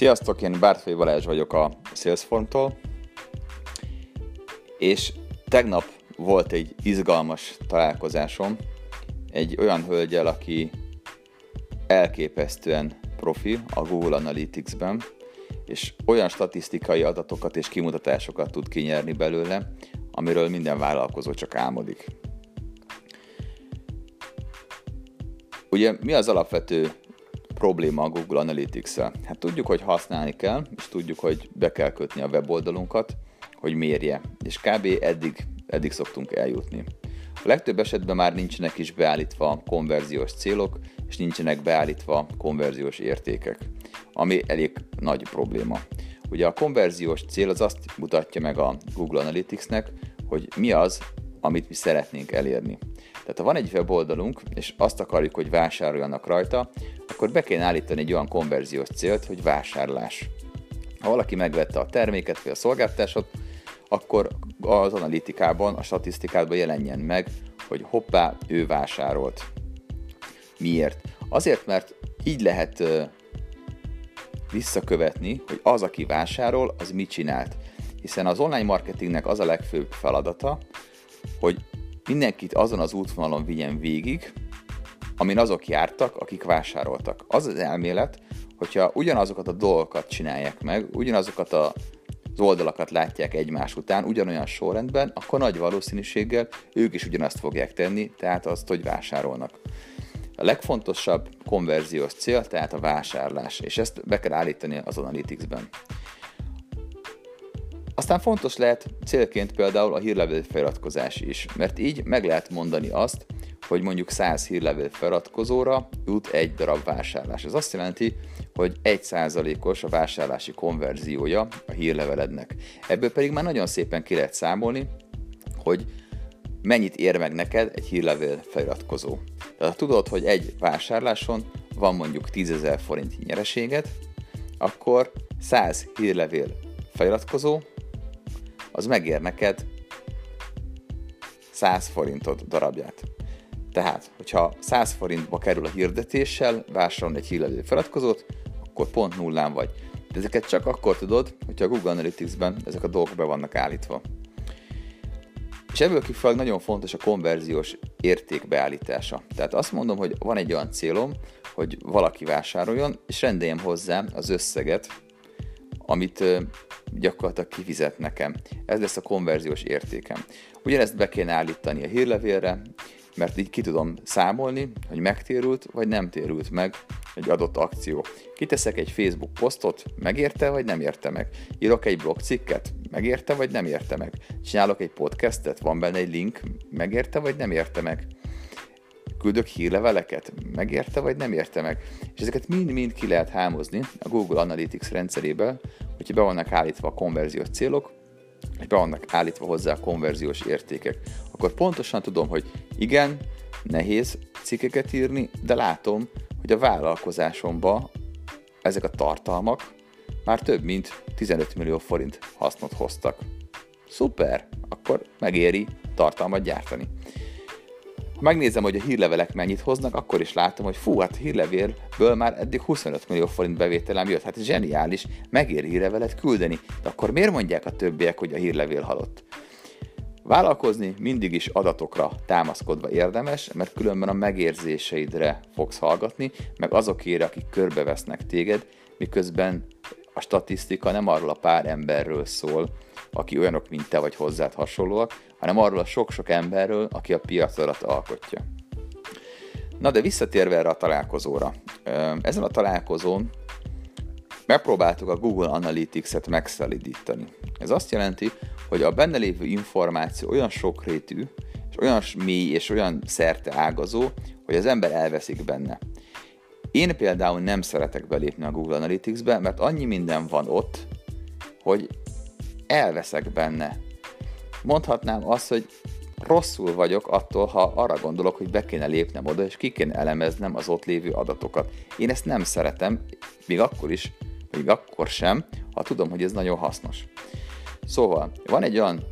Sziasztok, én Bártfai Balázs vagyok a Salesforce-tól, és tegnap volt egy izgalmas találkozásom egy olyan hölgyel, aki elképesztően profi a Google Analytics-ben, és olyan statisztikai adatokat és kimutatásokat tud kinyerni belőle, amiről minden vállalkozó csak álmodik. Ugye mi az alapvető probléma a Google Analytics-el? Hát tudjuk, hogy használni kell, és tudjuk, hogy be kell kötni a weboldalunkat, hogy mérje. És kb. eddig, eddig szoktunk eljutni. A legtöbb esetben már nincsenek is beállítva konverziós célok, és nincsenek beállítva konverziós értékek, ami elég nagy probléma. Ugye a konverziós cél az azt mutatja meg a Google Analyticsnek, hogy mi az, amit mi szeretnénk elérni. Tehát ha van egy weboldalunk, és azt akarjuk, hogy vásároljanak rajta, akkor be kell állítani egy olyan konverziós célt, hogy vásárlás. Ha valaki megvette a terméket vagy a szolgáltatásot, akkor az analitikában, a statisztikában jelenjen meg, hogy hoppá, ő vásárolt. Miért? Azért, mert így lehet visszakövetni, hogy az, aki vásárol, az mit csinált. Hiszen az online marketingnek az a legfőbb feladata, hogy mindenkit azon az útvonalon vigyen végig, amin azok jártak, akik vásároltak. Az az elmélet, hogyha ugyanazokat a dolgokat csinálják meg, ugyanazokat a az oldalakat látják egymás után, ugyanolyan sorrendben, akkor nagy valószínűséggel ők is ugyanazt fogják tenni, tehát azt, hogy vásárolnak. A legfontosabb konverziós cél, tehát a vásárlás, és ezt be kell állítani az Analytics-ben. Aztán fontos lehet célként például a hírlevél feliratkozás is, mert így meg lehet mondani azt, hogy mondjuk 100 hírlevél feliratkozóra jut egy darab vásárlás. Ez azt jelenti, hogy 1%-os a vásárlási konverziója a hírlevelednek. Ebből pedig már nagyon szépen ki lehet számolni, hogy mennyit ér meg neked egy hírlevél feliratkozó. Tehát ha tudod, hogy egy vásárláson van mondjuk 10.000 forint nyereséget, akkor 100 hírlevél feliratkozó az megér neked 100 forintod darabját. Tehát, hogyha 100 forintba kerül a hirdetéssel, vásárolni egy hírlevő feliratkozót, akkor pont nullán vagy. De ezeket csak akkor tudod, hogyha a Google Analytics-ben ezek a dolgok be vannak állítva. És ebből kifolyólag nagyon fontos a konverziós érték beállítása. Tehát azt mondom, hogy van egy olyan célom, hogy valaki vásároljon, és rendeljem hozzá az összeget, amit gyakorlatilag kifizet nekem. Ez lesz a konverziós értékem. Ugyanezt be kéne állítani a hírlevélre, mert így ki tudom számolni, hogy megtérült vagy nem térült meg egy adott akció. Kiteszek egy Facebook posztot, megérte vagy nem érte meg. Írok egy blogcikket, megérte vagy nem érte meg. Csinálok egy podcastet, van benne egy link, megérte vagy nem érte meg. Küldök hírleveleket, megérte vagy nem érte meg. És ezeket mind-mind ki lehet hámozni a Google Analytics rendszerébe, hogyha be vannak állítva a konverziós célok, és be vannak állítva hozzá a konverziós értékek, akkor pontosan tudom, hogy igen, nehéz cikkeket írni, de látom, hogy a vállalkozásomba ezek a tartalmak már több mint 15 millió forint hasznot hoztak. Szuper, akkor megéri tartalmat gyártani. Megnézem, hogy a hírlevelek mennyit hoznak, akkor is látom, hogy fú, hát hírlevélből már eddig 25 millió forint bevételem jött. Hát zseniális, megér hírlevelet küldeni. De akkor miért mondják a többiek, hogy a hírlevél halott? Vállalkozni mindig is adatokra támaszkodva érdemes, mert különben a megérzéseidre fogsz hallgatni, meg azokére, akik körbevesznek téged, miközben a statisztika nem arról a pár emberről szól, aki olyanok, mint te vagy hozzád hasonlóak, hanem arról a sok-sok emberről, aki a piacodat alkotja. Na de visszatérve erre a találkozóra. Ezen a találkozón megpróbáltuk a Google Analytics-et megszelidítani. Ez azt jelenti, hogy a benne lévő információ olyan sokrétű, és olyan mély és olyan szerte ágazó, hogy az ember elveszik benne. Én például nem szeretek belépni a Google Analytics-be, mert annyi minden van ott, hogy elveszek benne. Mondhatnám azt, hogy rosszul vagyok attól, ha arra gondolok, hogy be kéne lépnem oda, és ki kéne elemeznem az ott lévő adatokat. Én ezt nem szeretem, még akkor is, még akkor sem, ha tudom, hogy ez nagyon hasznos. Szóval, van egy olyan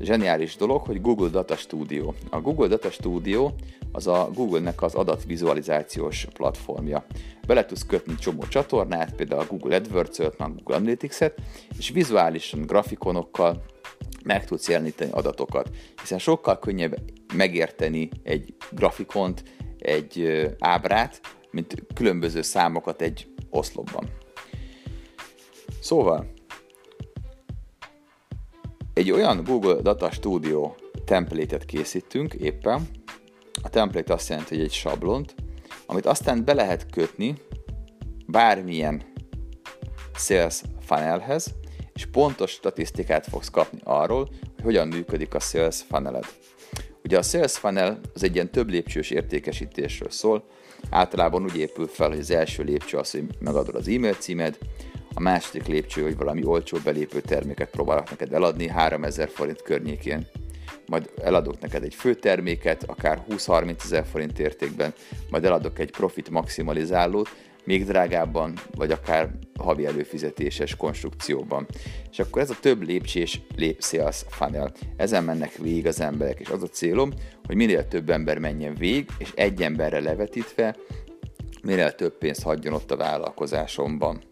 zseniális dolog, hogy Google Data Studio. A Google Data Studio az a Google-nek az adatvizualizációs platformja. Bele tudsz kötni csomó csatornát, például a Google AdWords-ot, a Google Analytics-et, és vizuálisan, grafikonokkal meg tudsz jeleníteni adatokat, hiszen sokkal könnyebb megérteni egy grafikont, egy ábrát, mint különböző számokat egy oszlopban. Szóval, egy olyan Google Data Studio template-et készítünk éppen. A template azt jelenti, hogy egy sablont, amit aztán be lehet kötni bármilyen sales funnelhez, és pontos statisztikát fogsz kapni arról, hogy hogyan működik a sales funneled. Ugye a sales funnel az egy ilyen több lépcsős értékesítésről szól, általában úgy épül fel, hogy az első lépcső az, hogy megadod az e-mail címed, a második lépcső, hogy valami olcsó belépő terméket próbálok neked eladni 3000 forint környékén. Majd eladok neked egy főterméket, akár 20-30 ezer forint értékben, majd eladok egy profit maximalizálót, még drágábban, vagy akár havi előfizetéses konstrukcióban. És akkor ez a több lépcsés lép sales funnel. Ezen mennek végig az emberek, és az a célom, hogy minél több ember menjen végig, és egy emberre levetítve, minél több pénzt hagyjon ott a vállalkozásomban.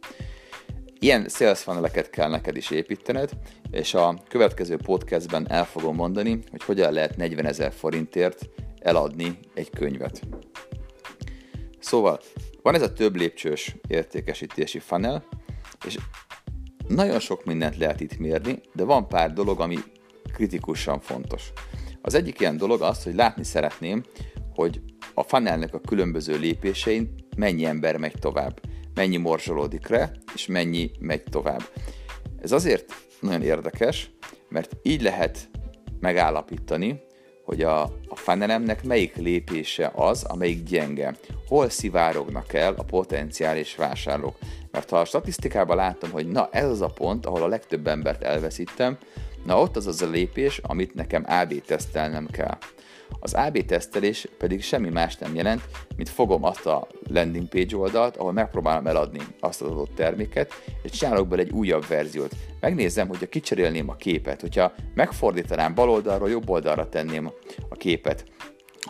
Ilyen sales funneleket kell neked is építened, és a következő podcastben el fogom mondani, hogy hogyan lehet 40 ezer forintért eladni egy könyvet. Szóval van ez a több lépcsős értékesítési funnel, és nagyon sok mindent lehet itt mérni, de van pár dolog, ami kritikusan fontos. Az egyik ilyen dolog az, hogy látni szeretném, hogy a funnelnek a különböző lépésein mennyi ember megy tovább mennyi morzsolódik le, és mennyi megy tovább. Ez azért nagyon érdekes, mert így lehet megállapítani, hogy a, a funnelemnek melyik lépése az, amelyik gyenge. Hol szivárognak el a potenciális vásárlók. Mert ha a statisztikában látom, hogy na ez az a pont, ahol a legtöbb embert elveszítem, na ott az az a lépés, amit nekem AB tesztelnem kell. Az AB tesztelés pedig semmi más nem jelent, mint fogom azt a landing page oldalt, ahol megpróbálom eladni azt az adott terméket, és csinálok bele egy újabb verziót. Megnézem, hogyha kicserélném a képet, hogyha megfordítanám bal oldalról jobb oldalra tenném a képet,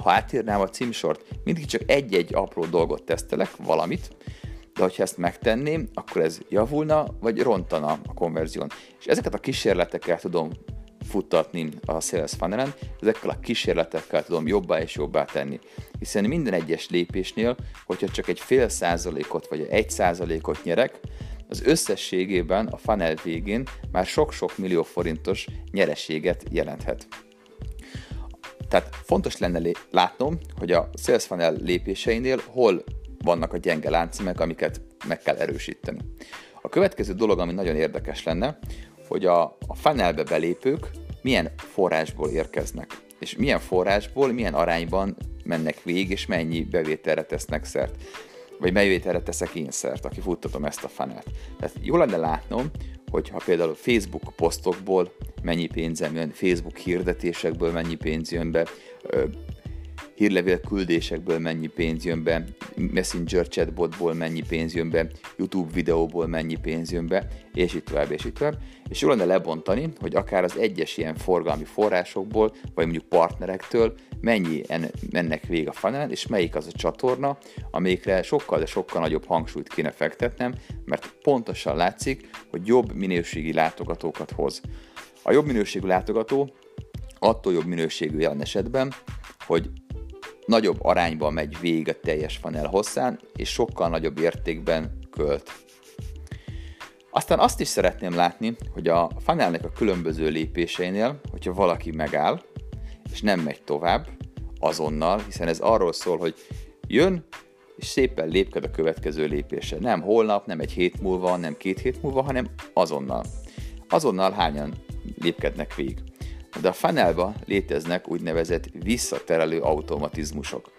ha átírnám a címsort, mindig csak egy-egy apró dolgot tesztelek, valamit, de hogyha ezt megtenném, akkor ez javulna, vagy rontana a konverzión. És ezeket a kísérleteket tudom futtatni a sales funnelen, ezekkel a kísérletekkel tudom jobbá és jobbá tenni. Hiszen minden egyes lépésnél, hogyha csak egy fél százalékot vagy egy százalékot nyerek, az összességében a funnel végén már sok-sok millió forintos nyereséget jelenthet. Tehát fontos lenne látnom, hogy a sales funnel lépéseinél hol vannak a gyenge láncszímek, amiket meg kell erősíteni. A következő dolog, ami nagyon érdekes lenne, hogy a, a funnelbe belépők milyen forrásból érkeznek, és milyen forrásból, milyen arányban mennek végig, és mennyi bevételre tesznek szert vagy bevételre teszek én szert, aki futtatom ezt a fanát. Tehát jó lenne látnom, hogy ha például Facebook posztokból mennyi pénzem jön, Facebook hirdetésekből mennyi pénz jön be, hírlevél küldésekből mennyi pénz jön be, Messenger chatbotból mennyi pénz jön be, YouTube videóból mennyi pénz jön be, és így tovább, és így tovább. És jó lenne lebontani, hogy akár az egyes ilyen forgalmi forrásokból, vagy mondjuk partnerektől mennyi mennek vég a funnel, és melyik az a csatorna, amelyikre sokkal, de sokkal nagyobb hangsúlyt kéne fektetnem, mert pontosan látszik, hogy jobb minőségi látogatókat hoz. A jobb minőségű látogató attól jobb minőségű jelen esetben, hogy nagyobb arányban megy végig a teljes funnel hosszán, és sokkal nagyobb értékben költ. Aztán azt is szeretném látni, hogy a funnelnek a különböző lépéseinél, hogyha valaki megáll, és nem megy tovább, azonnal, hiszen ez arról szól, hogy jön, és szépen lépked a következő lépésre. Nem holnap, nem egy hét múlva, nem két hét múlva, hanem azonnal. Azonnal hányan lépkednek végig de a funnelba léteznek úgynevezett visszaterelő automatizmusok.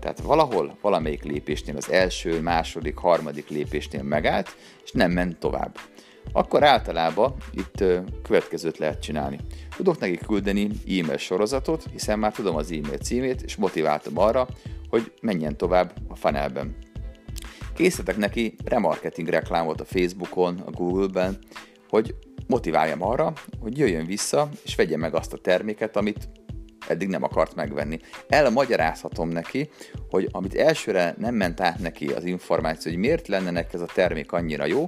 Tehát valahol, valamelyik lépésnél az első, második, harmadik lépésnél megállt, és nem ment tovább. Akkor általában itt következőt lehet csinálni. Tudok neki küldeni e-mail sorozatot, hiszen már tudom az e-mail címét, és motiváltam arra, hogy menjen tovább a funnelben. Készítek neki remarketing reklámot a Facebookon, a Google-ben, hogy motiváljam arra, hogy jöjjön vissza, és vegye meg azt a terméket, amit eddig nem akart megvenni. Elmagyarázhatom neki, hogy amit elsőre nem ment át neki az információ, hogy miért lenne neki ez a termék annyira jó,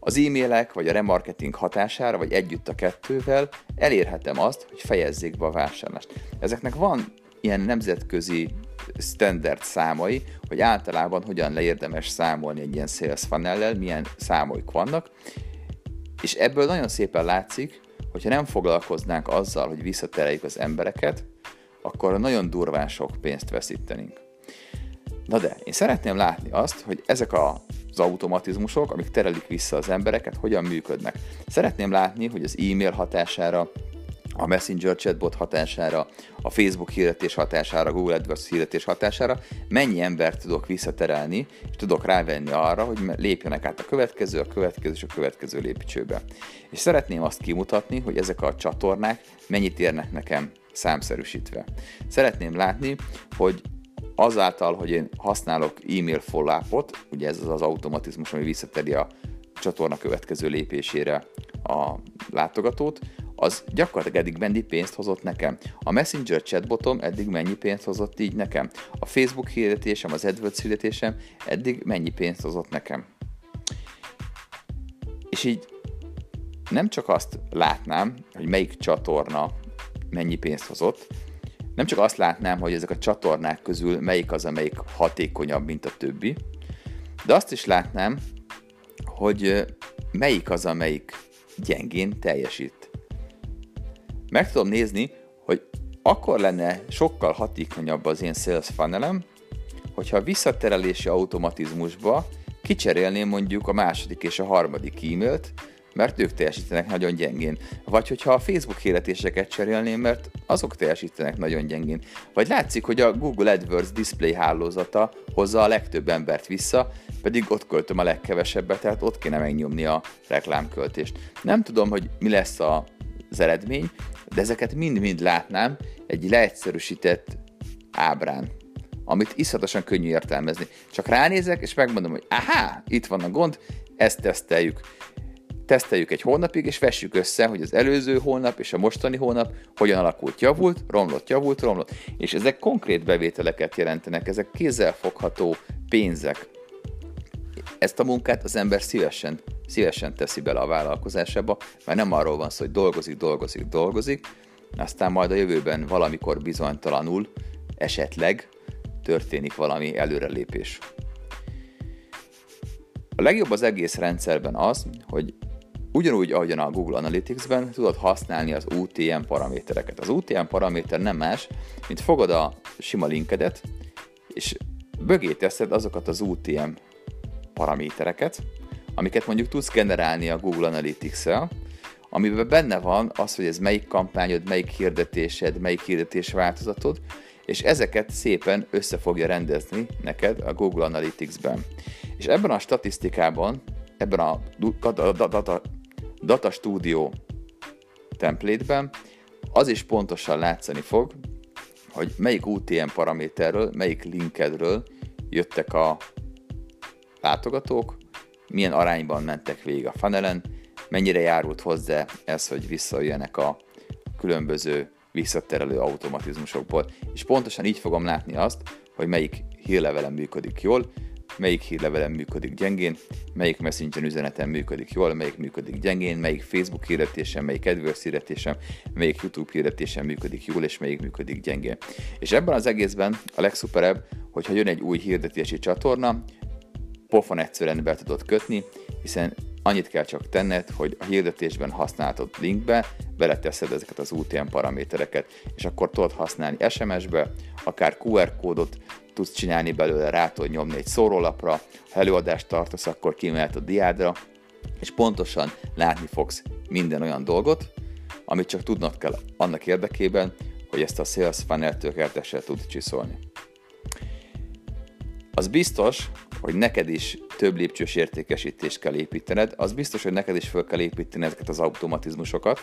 az e-mailek vagy a remarketing hatására, vagy együtt a kettővel elérhetem azt, hogy fejezzék be a vásárlást. Ezeknek van ilyen nemzetközi standard számai, hogy általában hogyan leérdemes számolni egy ilyen sales funnel milyen számoik vannak, és ebből nagyon szépen látszik, hogyha nem foglalkoznánk azzal, hogy visszatereljük az embereket, akkor nagyon durván sok pénzt veszítenénk. Na de, én szeretném látni azt, hogy ezek az automatizmusok, amik terelik vissza az embereket, hogyan működnek. Szeretném látni, hogy az e-mail hatására, a Messenger chatbot hatására, a Facebook hirdetés hatására, Google AdWords hirdetés hatására mennyi embert tudok visszaterelni, és tudok rávenni arra, hogy lépjenek át a következő, a következő és a következő lépcsőbe. És szeretném azt kimutatni, hogy ezek a csatornák mennyit érnek nekem számszerűsítve. Szeretném látni, hogy azáltal, hogy én használok e-mail follow ugye ez az az automatizmus, ami visszateri a csatorna következő lépésére a látogatót, az gyakorlatilag eddig mennyi pénzt hozott nekem. A Messenger chatbotom eddig mennyi pénzt hozott így nekem. A Facebook hirdetésem, az AdWords hirdetésem eddig mennyi pénzt hozott nekem. És így nem csak azt látnám, hogy melyik csatorna mennyi pénzt hozott, nem csak azt látnám, hogy ezek a csatornák közül melyik az, amelyik hatékonyabb, mint a többi, de azt is látnám, hogy melyik az, amelyik gyengén teljesít. Meg tudom nézni, hogy akkor lenne sokkal hatékonyabb az én sales funnelem, hogyha a visszaterelési automatizmusba kicserélném mondjuk a második és a harmadik e-mailt, mert ők teljesítenek nagyon gyengén. Vagy hogyha a Facebook hirdetéseket cserélném, mert azok teljesítenek nagyon gyengén. Vagy látszik, hogy a Google AdWords display hálózata hozza a legtöbb embert vissza, pedig ott költöm a legkevesebbet, tehát ott kéne megnyomni a reklámköltést. Nem tudom, hogy mi lesz a, az eredmény, de ezeket mind-mind látnám egy leegyszerűsített ábrán, amit iszatosan könnyű értelmezni. Csak ránézek, és megmondom, hogy aha, itt van a gond, ezt teszteljük teszteljük egy hónapig, és vessük össze, hogy az előző hónap és a mostani hónap hogyan alakult, javult, romlott, javult, romlott. És ezek konkrét bevételeket jelentenek, ezek kézzelfogható pénzek. Ezt a munkát az ember szívesen, szívesen teszi bele a vállalkozásába, mert nem arról van szó, hogy dolgozik, dolgozik, dolgozik, aztán majd a jövőben valamikor bizonytalanul, esetleg történik valami előrelépés. A legjobb az egész rendszerben az, hogy Ugyanúgy, ahogyan a Google Analytics-ben tudod használni az UTM paramétereket. Az UTM paraméter nem más, mint fogod a sima linkedet, és bögé teszed azokat az UTM paramétereket, amiket mondjuk tudsz generálni a Google Analytics-el, amiben benne van az, hogy ez melyik kampányod, melyik hirdetésed, melyik hirdetés változatod, és ezeket szépen össze fogja rendezni neked a Google Analytics-ben. És ebben a statisztikában, ebben a data, Data Studio template-ben az is pontosan látszani fog, hogy melyik UTM paraméterről, melyik linkedről jöttek a látogatók, milyen arányban mentek végig a funnelen, mennyire járult hozzá ez, hogy visszajöjjenek a különböző visszaterelő automatizmusokból. És pontosan így fogom látni azt, hogy melyik hírlevelem működik jól, melyik hírlevelem működik gyengén, melyik messenger üzenetem működik jól, melyik működik gyengén, melyik Facebook hirdetésem, melyik AdWords hirdetésem, melyik YouTube hirdetésem működik jól, és melyik működik gyengén. És ebben az egészben a legszuperebb, hogyha jön egy új hirdetési csatorna, pofon egyszerűen be tudod kötni, hiszen annyit kell csak tenned, hogy a hirdetésben használhatod linkbe, beleteszed ezeket az UTM paramétereket, és akkor tudod használni SMS-be, akár QR kódot, tudsz csinálni belőle, rá tudod nyomni egy szórólapra, ha előadást tartasz, akkor kimehet a diádra, és pontosan látni fogsz minden olyan dolgot, amit csak tudnod kell annak érdekében, hogy ezt a sales funnel tökéletesen tud csiszolni. Az biztos, hogy neked is több lépcsős értékesítést kell építened, az biztos, hogy neked is fel kell építeni ezeket az automatizmusokat,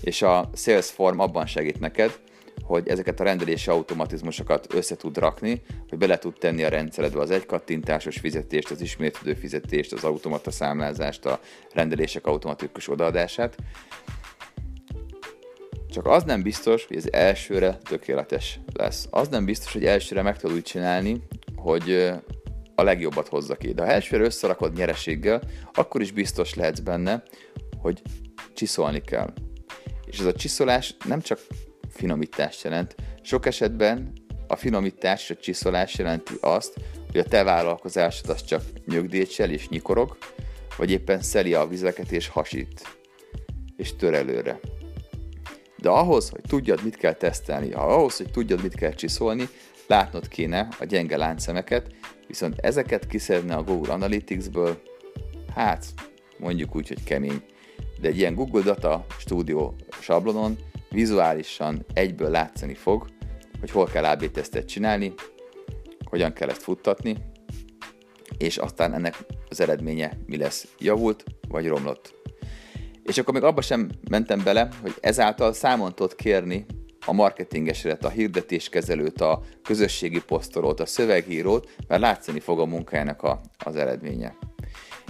és a Salesform abban segít neked, hogy ezeket a rendelési automatizmusokat össze tud rakni, hogy bele tud tenni a rendszeredbe az egykattintásos fizetést, az ismétlődő fizetést, az automata számlázást, a rendelések automatikus odaadását. Csak az nem biztos, hogy az elsőre tökéletes lesz. Az nem biztos, hogy elsőre meg tudod úgy csinálni, hogy a legjobbat hozza ki. De ha elsőre összerakod nyereséggel, akkor is biztos lehetsz benne, hogy csiszolni kell. És ez a csiszolás nem csak finomítást jelent. Sok esetben a finomítás és a csiszolás jelenti azt, hogy a te vállalkozásod az csak nyögdécsel és nyikorog, vagy éppen szeli a vizeket és hasít, és tör előre. De ahhoz, hogy tudjad, mit kell tesztelni, ahhoz, hogy tudjad, mit kell csiszolni, látnod kéne a gyenge láncszemeket, viszont ezeket kiszedne a Google Analytics-ből, hát mondjuk úgy, hogy kemény. De egy ilyen Google Data Studio sablonon vizuálisan egyből látszani fog, hogy hol kell AB tesztet csinálni, hogyan kell ezt futtatni, és aztán ennek az eredménye mi lesz, javult vagy romlott. És akkor még abba sem mentem bele, hogy ezáltal számon tudod kérni a marketingesedet, a hirdetéskezelőt, a közösségi posztolót, a szövegírót, mert látszani fog a munkájának a, az eredménye.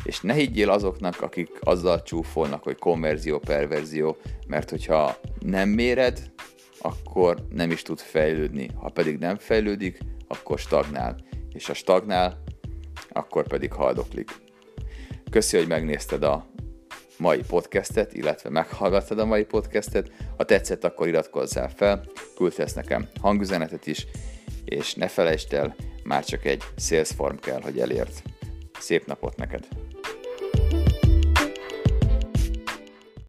És ne higgyél azoknak, akik azzal csúfolnak, hogy konverzió, perverzió, mert hogyha nem méred, akkor nem is tud fejlődni. Ha pedig nem fejlődik, akkor stagnál. És ha stagnál, akkor pedig haldoklik. Köszi, hogy megnézted a mai podcastet, illetve meghallgattad a mai podcastet. Ha tetszett, akkor iratkozzál fel, küldhetsz nekem hangüzenetet is, és ne felejtsd el, már csak egy sales form kell, hogy elért. Szép napot neked!